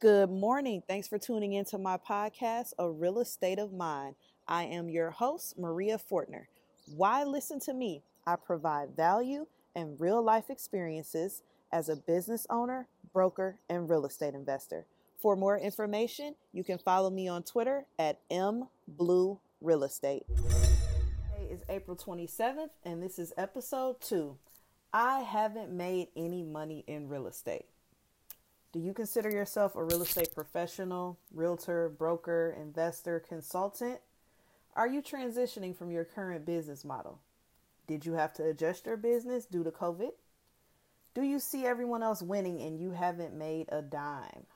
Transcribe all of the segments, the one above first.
Good morning. Thanks for tuning into my podcast, A Real Estate of Mind. I am your host, Maria Fortner. Why listen to me? I provide value and real life experiences as a business owner, broker, and real estate investor. For more information, you can follow me on Twitter at mbluerealestate. Today is April 27th, and this is episode two. I haven't made any money in real estate. Do you consider yourself a real estate professional, realtor, broker, investor, consultant? Are you transitioning from your current business model? Did you have to adjust your business due to COVID? Do you see everyone else winning and you haven't made a dime?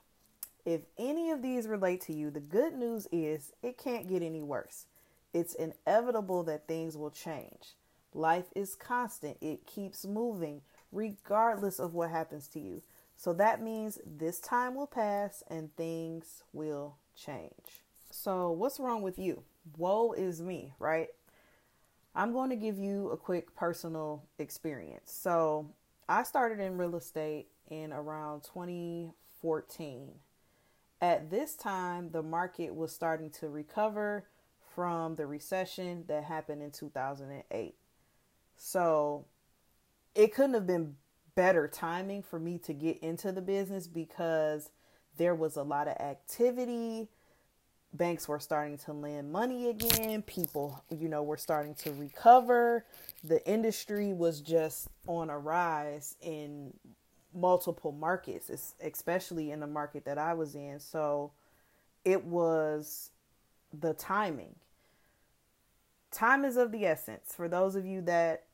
If any of these relate to you, the good news is it can't get any worse. It's inevitable that things will change. Life is constant, it keeps moving regardless of what happens to you. So that means this time will pass and things will change. So, what's wrong with you? Woe is me, right? I'm going to give you a quick personal experience. So, I started in real estate in around 2014. At this time, the market was starting to recover from the recession that happened in 2008. So, it couldn't have been better timing for me to get into the business because there was a lot of activity. Banks were starting to lend money again. People, you know, were starting to recover. The industry was just on a rise in multiple markets, especially in the market that I was in. So it was the timing. Time is of the essence. For those of you that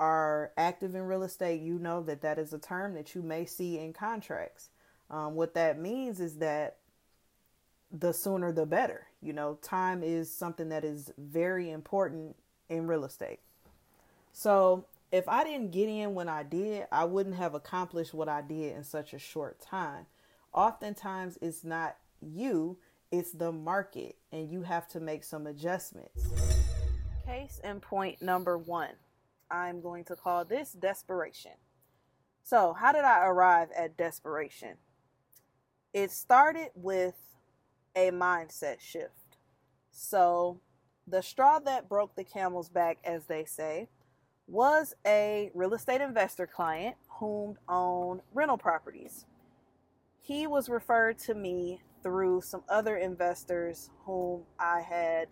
are active in real estate, you know that that is a term that you may see in contracts. Um, what that means is that the sooner the better. You know, time is something that is very important in real estate. So, if I didn't get in when I did, I wouldn't have accomplished what I did in such a short time. Oftentimes, it's not you, it's the market, and you have to make some adjustments. Case in point number one I'm going to call this desperation. So, how did I arrive at desperation? It started with a mindset shift. So, the straw that broke the camel's back, as they say, was a real estate investor client whom owned rental properties. He was referred to me through some other investors whom I had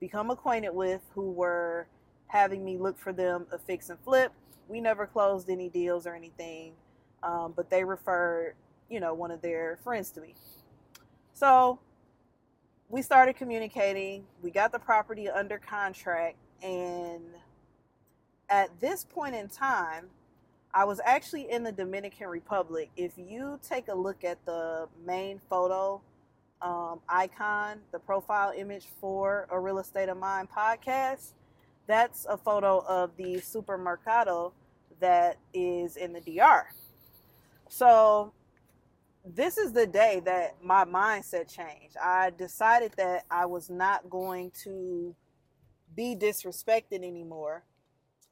become acquainted with who were having me look for them a fix and flip. We never closed any deals or anything, um, but they referred, you know, one of their friends to me. So we started communicating. We got the property under contract, and at this point in time, I was actually in the Dominican Republic. If you take a look at the main photo um, icon, the profile image for a Real Estate of Mind podcast, that's a photo of the supermercado that is in the DR. So this is the day that my mindset changed. I decided that I was not going to be disrespected anymore.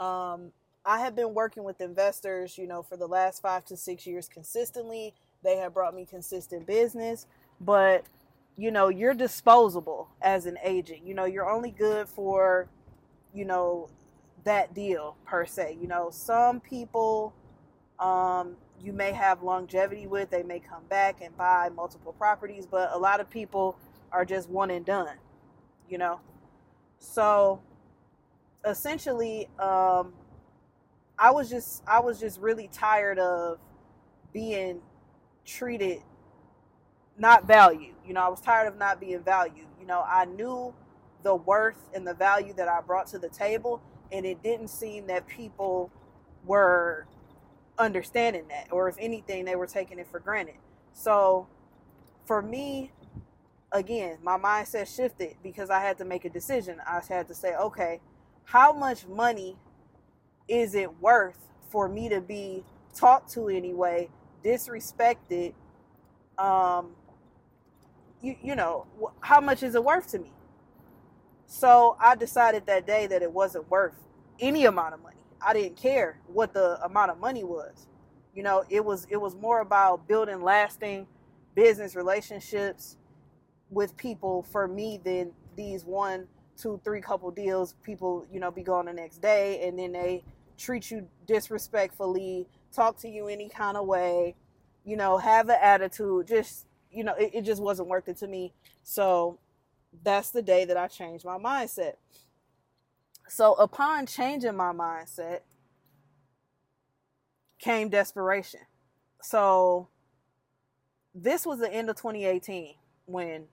Um, I have been working with investors, you know, for the last five to six years consistently. They have brought me consistent business, but you know, you're disposable as an agent. You know, you're only good for you know, that deal per se. You know, some people um, you may have longevity with, they may come back and buy multiple properties, but a lot of people are just one and done, you know. So essentially, um, I was just I was just really tired of being treated not valued. You know, I was tired of not being valued. You know, I knew the worth and the value that I brought to the table. And it didn't seem that people were understanding that, or if anything, they were taking it for granted. So for me, again, my mindset shifted because I had to make a decision. I had to say, okay, how much money is it worth for me to be talked to anyway, disrespected? Um, you, you know, how much is it worth to me? So I decided that day that it wasn't worth any amount of money. I didn't care what the amount of money was. You know, it was it was more about building lasting business relationships with people for me than these one, two, three couple deals. People, you know, be gone the next day and then they treat you disrespectfully, talk to you any kind of way, you know, have an attitude. Just, you know, it, it just wasn't worth it to me. So that's the day that I changed my mindset. So upon changing my mindset came desperation. So this was the end of 2018 when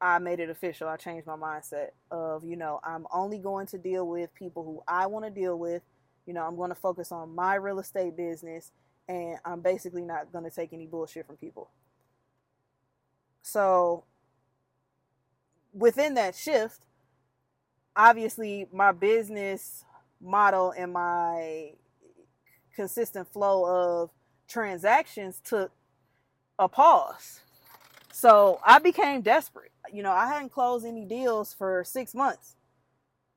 I made it official. I changed my mindset of, you know, I'm only going to deal with people who I want to deal with. You know, I'm going to focus on my real estate business and I'm basically not going to take any bullshit from people. So within that shift, obviously my business model and my consistent flow of transactions took a pause. So I became desperate. You know, I hadn't closed any deals for six months.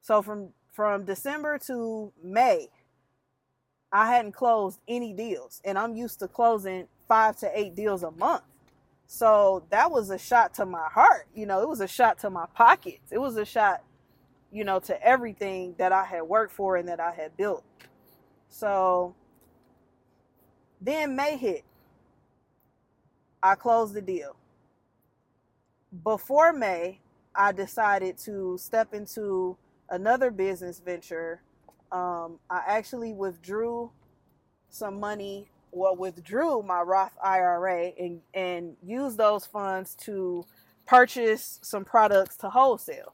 So from from December to May, I hadn't closed any deals. And I'm used to closing five to eight deals a month. So that was a shot to my heart. You know, it was a shot to my pockets. It was a shot, you know, to everything that I had worked for and that I had built. So then May hit. I closed the deal. Before May, I decided to step into another business venture. Um, I actually withdrew some money well withdrew my Roth IRA and and used those funds to purchase some products to wholesale.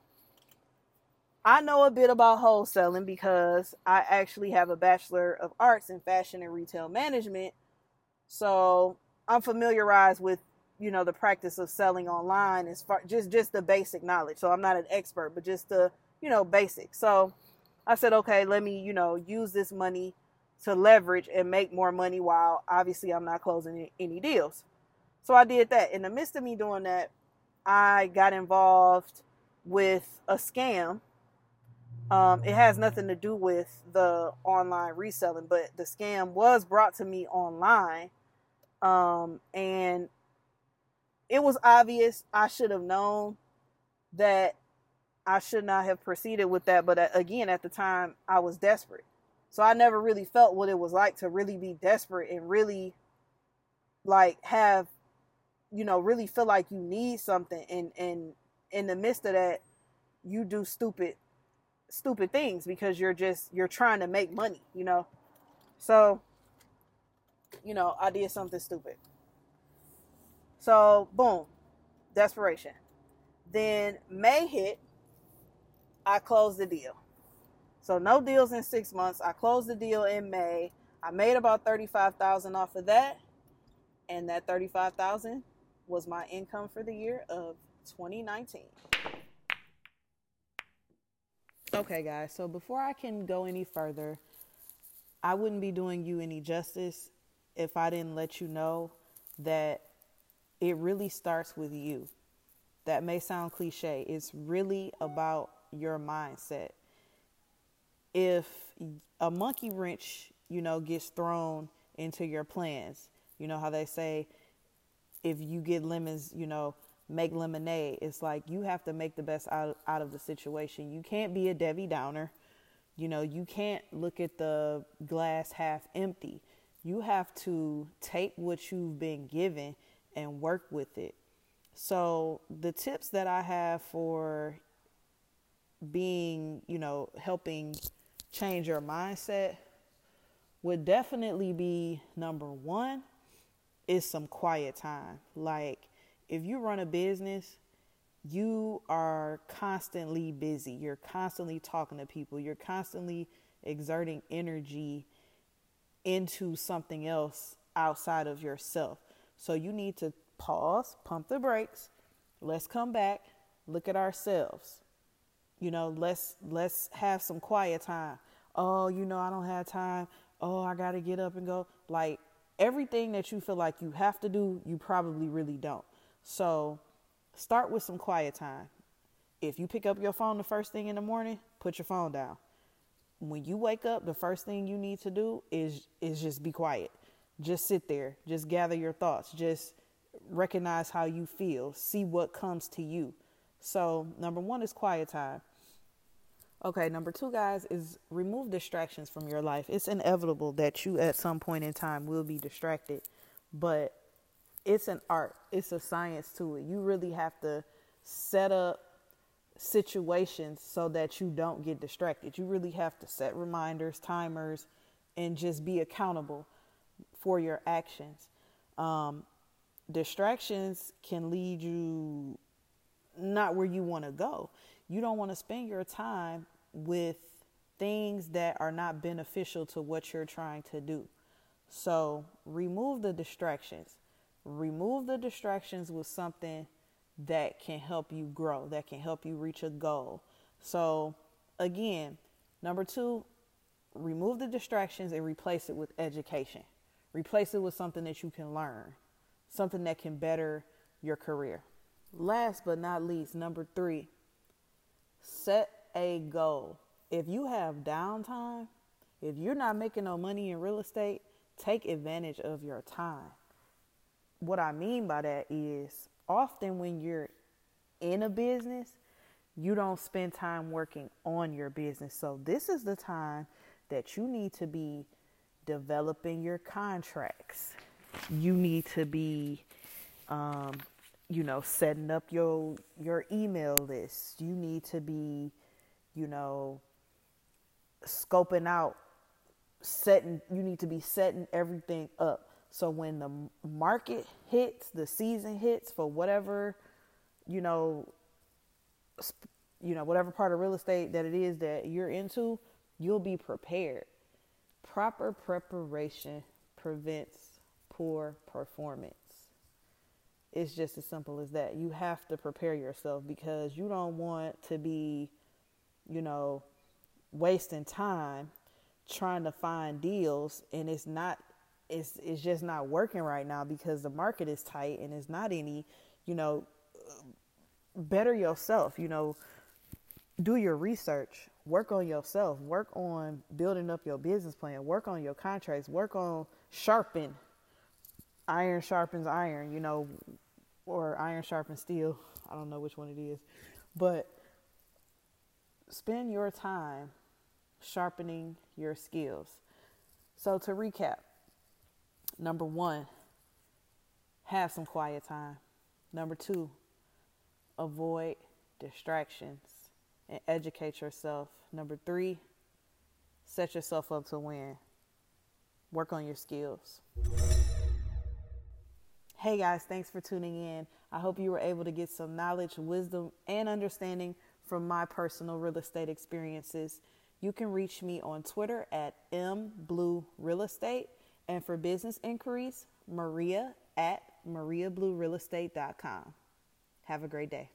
I know a bit about wholesaling because I actually have a bachelor of arts in fashion and retail management. So, I'm familiarized with, you know, the practice of selling online as far just just the basic knowledge. So, I'm not an expert, but just the, you know, basic. So, I said, "Okay, let me, you know, use this money to leverage and make more money while obviously I'm not closing any deals. So I did that. In the midst of me doing that, I got involved with a scam. Um, it has nothing to do with the online reselling, but the scam was brought to me online. Um, and it was obvious I should have known that I should not have proceeded with that. But uh, again, at the time, I was desperate. So I never really felt what it was like to really be desperate and really like have you know really feel like you need something and and in the midst of that you do stupid stupid things because you're just you're trying to make money, you know. So you know, I did something stupid. So, boom, desperation. Then May hit, I closed the deal. So no deals in six months. I closed the deal in May. I made about thirty-five thousand off of that, and that thirty-five thousand was my income for the year of 2019. Okay, guys. So before I can go any further, I wouldn't be doing you any justice if I didn't let you know that it really starts with you. That may sound cliche. It's really about your mindset if a monkey wrench, you know, gets thrown into your plans, you know how they say if you get lemons, you know, make lemonade. It's like you have to make the best out, out of the situation. You can't be a Debbie Downer. You know, you can't look at the glass half empty. You have to take what you've been given and work with it. So, the tips that I have for being, you know, helping change your mindset would definitely be number one is some quiet time. Like if you run a business, you are constantly busy. You're constantly talking to people. You're constantly exerting energy into something else outside of yourself. So you need to pause, pump the brakes. Let's come back, look at ourselves you know let's let's have some quiet time. Oh you know i don't have time. Oh i gotta get up and go. Like everything that you feel like you have to do you probably really don't. So start with some quiet time. If you pick up your phone the first thing in the morning put your phone down. When you wake up the first thing you need to do is is just be quiet. Just sit there. Just gather your thoughts. Just recognize how you feel, see what comes to you. So, number one is quiet time. Okay, number two, guys, is remove distractions from your life. It's inevitable that you at some point in time will be distracted, but it's an art, it's a science to it. You really have to set up situations so that you don't get distracted. You really have to set reminders, timers, and just be accountable for your actions. Um, distractions can lead you not where you want to go. You don't want to spend your time with things that are not beneficial to what you're trying to do. So remove the distractions. Remove the distractions with something that can help you grow, that can help you reach a goal. So, again, number two, remove the distractions and replace it with education. Replace it with something that you can learn, something that can better your career. Last but not least, number three, set a goal. If you have downtime, if you're not making no money in real estate, take advantage of your time. What I mean by that is often when you're in a business, you don't spend time working on your business. So, this is the time that you need to be developing your contracts. You need to be, um, you know, setting up your your email list. You need to be, you know, scoping out, setting. You need to be setting everything up so when the market hits, the season hits for whatever, you know, you know, whatever part of real estate that it is that you're into, you'll be prepared. Proper preparation prevents poor performance. It's just as simple as that. You have to prepare yourself because you don't want to be, you know, wasting time trying to find deals and it's not it's it's just not working right now because the market is tight and it's not any, you know, better yourself, you know, do your research, work on yourself, work on building up your business plan, work on your contracts, work on sharpen. Iron sharpens iron, you know, or iron sharpens steel. I don't know which one it is. But spend your time sharpening your skills. So to recap, Number one, have some quiet time. Number two, avoid distractions and educate yourself. Number three, set yourself up to win. Work on your skills. Hey guys, thanks for tuning in. I hope you were able to get some knowledge, wisdom, and understanding from my personal real estate experiences. You can reach me on Twitter at mbluerealestate and for business inquiries, Maria at mariabluerealestate.com. Have a great day.